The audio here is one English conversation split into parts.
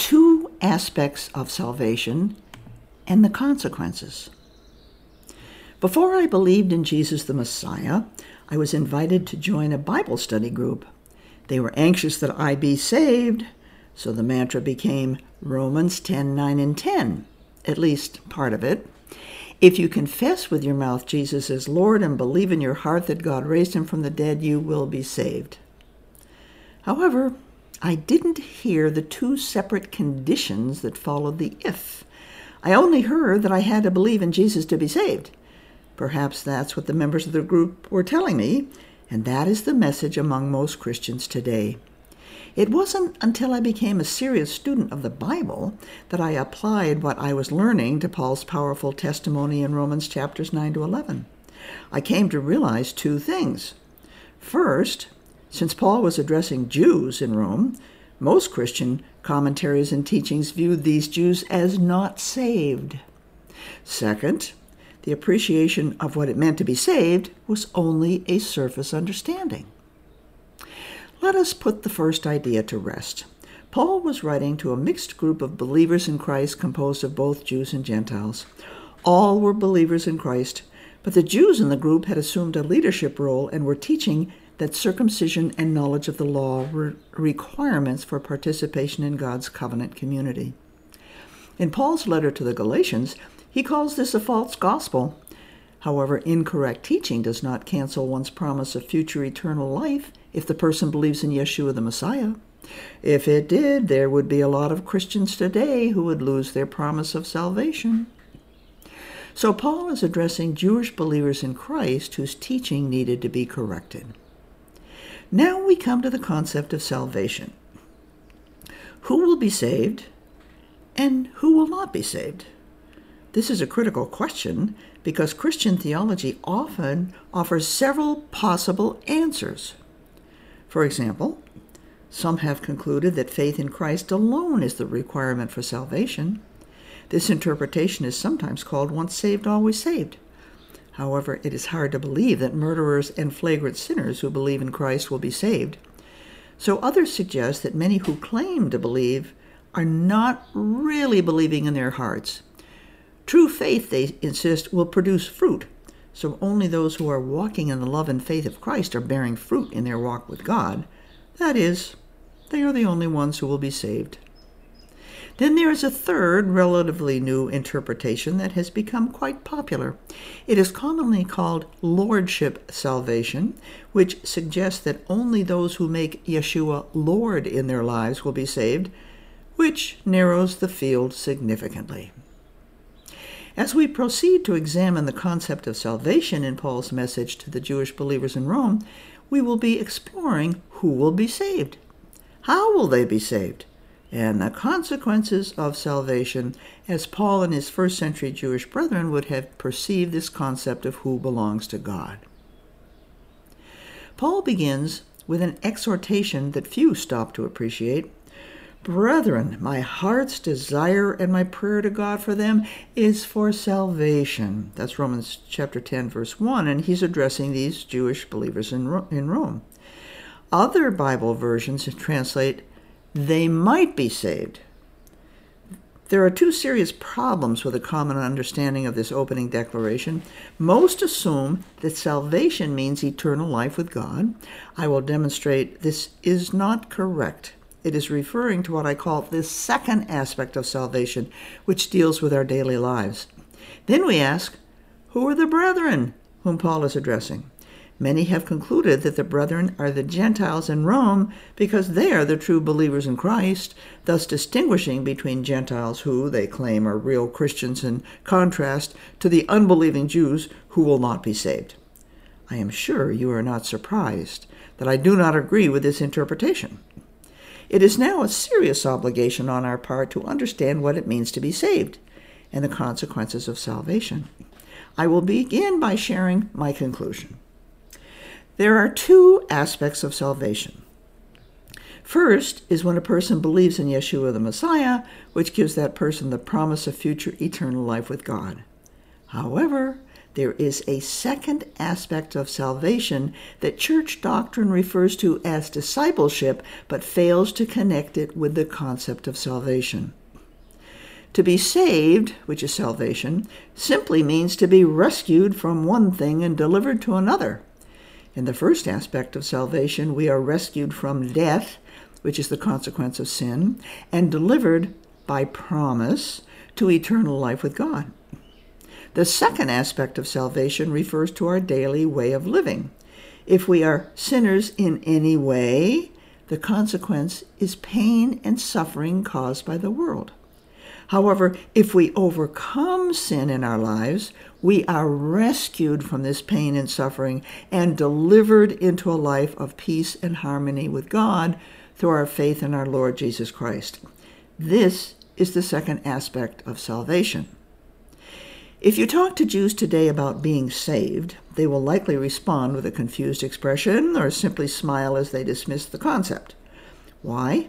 two aspects of salvation and the consequences. Before I believed in Jesus the Messiah, I was invited to join a Bible study group. They were anxious that I be saved, so the mantra became Romans 10 9 and 10, at least part of it. If you confess with your mouth Jesus is Lord and believe in your heart that God raised him from the dead, you will be saved. However, I didn't hear the two separate conditions that followed the if. I only heard that I had to believe in Jesus to be saved. Perhaps that's what the members of the group were telling me, and that is the message among most Christians today. It wasn't until I became a serious student of the Bible that I applied what I was learning to Paul's powerful testimony in Romans chapters 9 to 11. I came to realize two things. First, since Paul was addressing Jews in Rome, most Christian commentaries and teachings viewed these Jews as not saved. Second, the appreciation of what it meant to be saved was only a surface understanding. Let us put the first idea to rest. Paul was writing to a mixed group of believers in Christ composed of both Jews and Gentiles. All were believers in Christ, but the Jews in the group had assumed a leadership role and were teaching that circumcision and knowledge of the law were requirements for participation in God's covenant community. In Paul's letter to the Galatians, he calls this a false gospel. However, incorrect teaching does not cancel one's promise of future eternal life if the person believes in Yeshua the Messiah. If it did, there would be a lot of Christians today who would lose their promise of salvation. So, Paul is addressing Jewish believers in Christ whose teaching needed to be corrected. Now we come to the concept of salvation. Who will be saved and who will not be saved? This is a critical question because Christian theology often offers several possible answers. For example, some have concluded that faith in Christ alone is the requirement for salvation. This interpretation is sometimes called once saved, always saved. However, it is hard to believe that murderers and flagrant sinners who believe in Christ will be saved. So others suggest that many who claim to believe are not really believing in their hearts. True faith, they insist, will produce fruit, so only those who are walking in the love and faith of Christ are bearing fruit in their walk with God. That is, they are the only ones who will be saved. Then there is a third, relatively new interpretation that has become quite popular. It is commonly called Lordship salvation, which suggests that only those who make Yeshua Lord in their lives will be saved, which narrows the field significantly. As we proceed to examine the concept of salvation in Paul's message to the Jewish believers in Rome, we will be exploring who will be saved, how will they be saved, and the consequences of salvation as Paul and his first century Jewish brethren would have perceived this concept of who belongs to God. Paul begins with an exhortation that few stop to appreciate Brethren, my heart's desire and my prayer to God for them is for salvation. That's Romans chapter 10, verse 1, and he's addressing these Jewish believers in, Rome. Other Bible versions translate, they might be saved. There are two serious problems with a common understanding of this opening declaration. Most assume that salvation means eternal life with God. I will demonstrate this is not correct it is referring to what I call this second aspect of salvation, which deals with our daily lives. Then we ask, who are the brethren whom Paul is addressing? Many have concluded that the brethren are the Gentiles in Rome because they are the true believers in Christ, thus distinguishing between Gentiles who they claim are real Christians in contrast to the unbelieving Jews who will not be saved. I am sure you are not surprised that I do not agree with this interpretation. It is now a serious obligation on our part to understand what it means to be saved and the consequences of salvation. I will begin by sharing my conclusion. There are two aspects of salvation. First is when a person believes in Yeshua the Messiah, which gives that person the promise of future eternal life with God. However, there is a second aspect of salvation that church doctrine refers to as discipleship, but fails to connect it with the concept of salvation. To be saved, which is salvation, simply means to be rescued from one thing and delivered to another. In the first aspect of salvation, we are rescued from death, which is the consequence of sin, and delivered by promise to eternal life with God. The second aspect of salvation refers to our daily way of living. If we are sinners in any way, the consequence is pain and suffering caused by the world. However, if we overcome sin in our lives, we are rescued from this pain and suffering and delivered into a life of peace and harmony with God through our faith in our Lord Jesus Christ. This is the second aspect of salvation. If you talk to Jews today about being saved, they will likely respond with a confused expression or simply smile as they dismiss the concept. Why?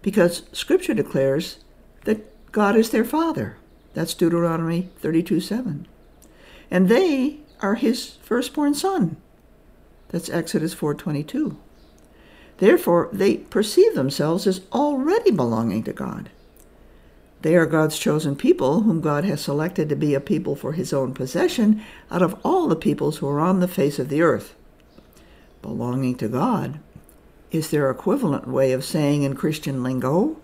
Because Scripture declares that God is their Father. That's Deuteronomy 32 7. And they are his firstborn son. That's Exodus 4:22. Therefore, they perceive themselves as already belonging to God. They are God's chosen people, whom God has selected to be a people for his own possession out of all the peoples who are on the face of the earth. Belonging to God is their equivalent way of saying in Christian lingo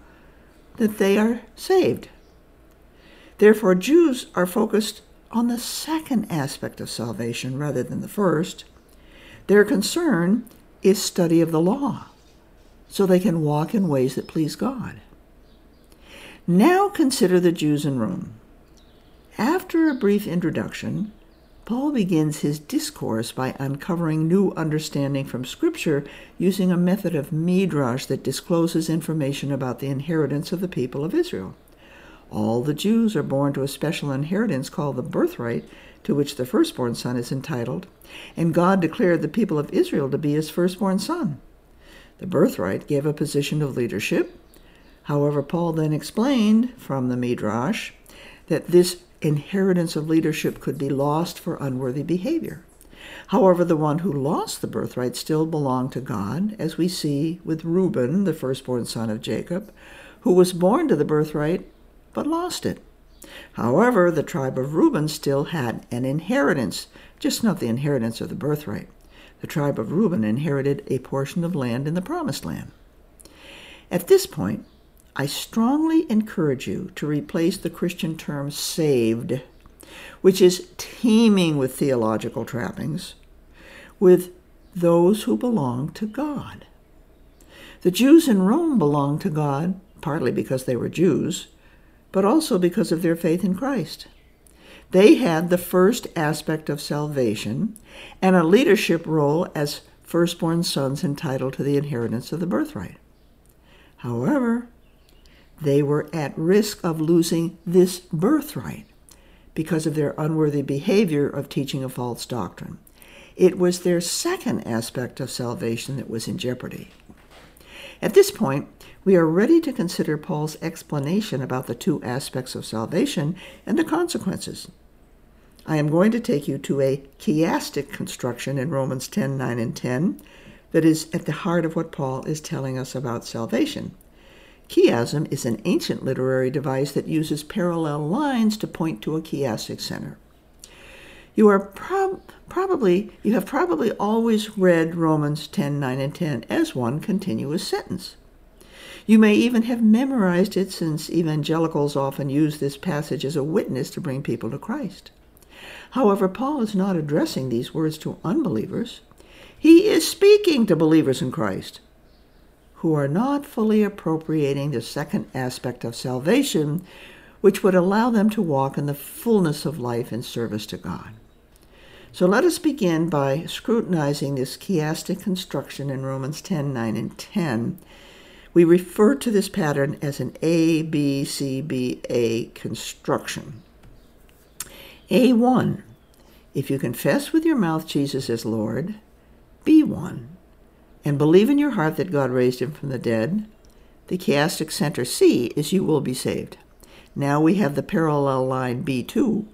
that they are saved. Therefore, Jews are focused on the second aspect of salvation rather than the first. Their concern is study of the law, so they can walk in ways that please God. Now consider the Jews in Rome. After a brief introduction, Paul begins his discourse by uncovering new understanding from Scripture using a method of midrash that discloses information about the inheritance of the people of Israel. All the Jews are born to a special inheritance called the birthright, to which the firstborn son is entitled, and God declared the people of Israel to be his firstborn son. The birthright gave a position of leadership, However, Paul then explained from the Midrash that this inheritance of leadership could be lost for unworthy behavior. However, the one who lost the birthright still belonged to God, as we see with Reuben, the firstborn son of Jacob, who was born to the birthright but lost it. However, the tribe of Reuben still had an inheritance, just not the inheritance of the birthright. The tribe of Reuben inherited a portion of land in the promised land. At this point, I strongly encourage you to replace the Christian term saved, which is teeming with theological trappings, with those who belong to God. The Jews in Rome belonged to God partly because they were Jews, but also because of their faith in Christ. They had the first aspect of salvation and a leadership role as firstborn sons entitled to the inheritance of the birthright. However, they were at risk of losing this birthright because of their unworthy behavior of teaching a false doctrine. It was their second aspect of salvation that was in jeopardy. At this point, we are ready to consider Paul's explanation about the two aspects of salvation and the consequences. I am going to take you to a chiastic construction in Romans 10 9 and 10 that is at the heart of what Paul is telling us about salvation. Chiasm is an ancient literary device that uses parallel lines to point to a chiastic center. You are prob- probably you have probably always read Romans 10, 9, and 10 as one continuous sentence. You may even have memorized it since evangelicals often use this passage as a witness to bring people to Christ. However, Paul is not addressing these words to unbelievers. He is speaking to believers in Christ who are not fully appropriating the second aspect of salvation, which would allow them to walk in the fullness of life in service to God. So let us begin by scrutinizing this chiastic construction in Romans 10 9 and 10. We refer to this pattern as an A, B, C, B, A construction. A1, if you confess with your mouth Jesus as Lord, B1, and believe in your heart that God raised him from the dead, the chiastic center C is you will be saved. Now we have the parallel line B2.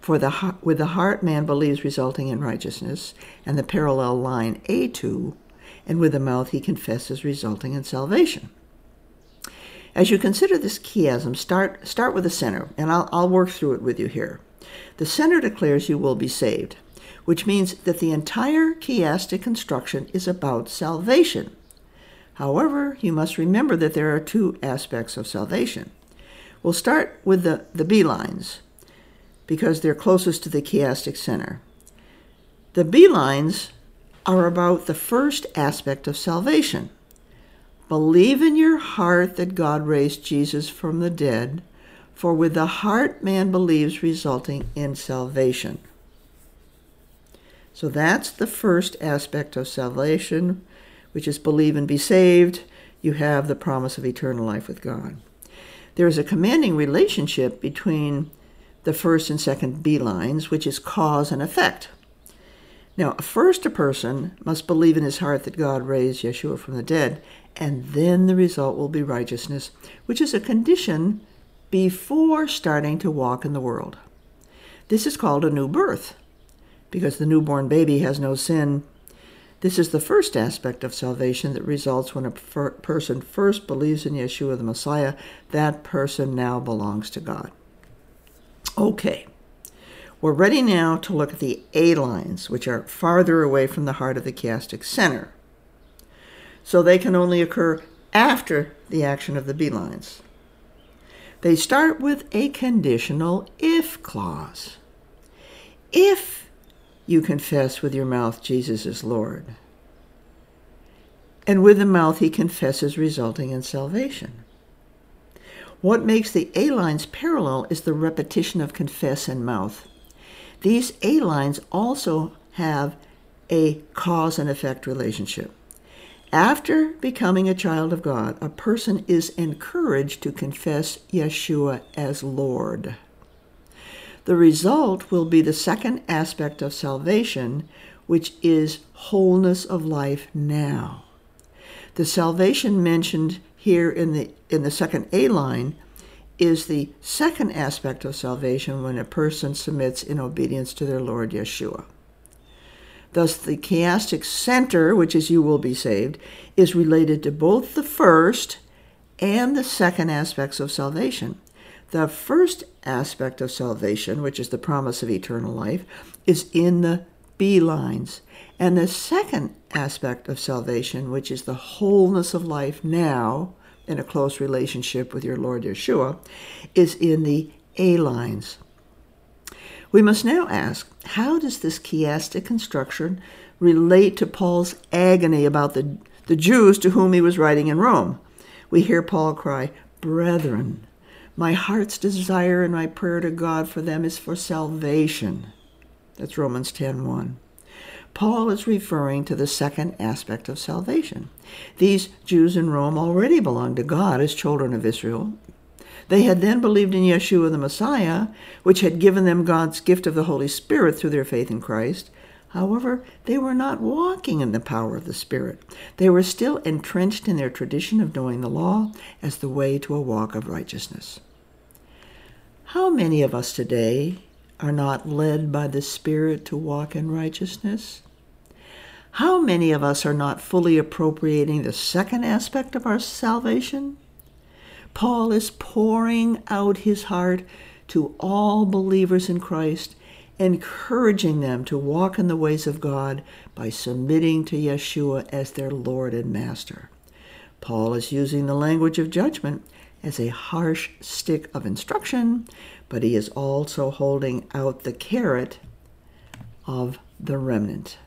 For the with the heart man believes resulting in righteousness, and the parallel line A2, and with the mouth he confesses resulting in salvation. As you consider this chiasm, start start with the center, and I'll, I'll work through it with you here. The center declares you will be saved, which means that the entire chiastic construction is about salvation. However, you must remember that there are two aspects of salvation. We'll start with the, the B lines because they're closest to the chiastic center. The B lines are about the first aspect of salvation. Believe in your heart that God raised Jesus from the dead, for with the heart man believes, resulting in salvation. So that's the first aspect of salvation, which is believe and be saved. You have the promise of eternal life with God. There is a commanding relationship between the first and second B lines, which is cause and effect. Now, first, a person must believe in his heart that God raised Yeshua from the dead, and then the result will be righteousness, which is a condition before starting to walk in the world. This is called a new birth, because the newborn baby has no sin. This is the first aspect of salvation that results when a per- person first believes in Yeshua the Messiah. That person now belongs to God. Okay. We're ready now to look at the A lines, which are farther away from the heart of the chiastic center. So they can only occur after the action of the B lines. They start with a conditional if clause. If you confess with your mouth Jesus is Lord, and with the mouth he confesses, resulting in salvation. What makes the A lines parallel is the repetition of confess and mouth. These A lines also have a cause and effect relationship. After becoming a child of God, a person is encouraged to confess Yeshua as Lord. The result will be the second aspect of salvation, which is wholeness of life now. The salvation mentioned here in the in the second A line is the second aspect of salvation when a person submits in obedience to their Lord Yeshua. Thus, the chiastic center, which is you will be saved, is related to both the first and the second aspects of salvation. The first aspect of salvation, which is the promise of eternal life, is in the B lines. And the second aspect of salvation, which is the wholeness of life now, in a close relationship with your Lord Yeshua is in the A lines. We must now ask how does this chiastic construction relate to Paul's agony about the, the Jews to whom he was writing in Rome? We hear Paul cry, Brethren, my heart's desire and my prayer to God for them is for salvation. That's Romans 10 1. Paul is referring to the second aspect of salvation. These Jews in Rome already belonged to God as children of Israel. They had then believed in Yeshua the Messiah, which had given them God's gift of the Holy Spirit through their faith in Christ. However, they were not walking in the power of the Spirit. They were still entrenched in their tradition of knowing the law as the way to a walk of righteousness. How many of us today are not led by the Spirit to walk in righteousness? How many of us are not fully appropriating the second aspect of our salvation? Paul is pouring out his heart to all believers in Christ, encouraging them to walk in the ways of God by submitting to Yeshua as their Lord and Master. Paul is using the language of judgment as a harsh stick of instruction, but he is also holding out the carrot of the remnant.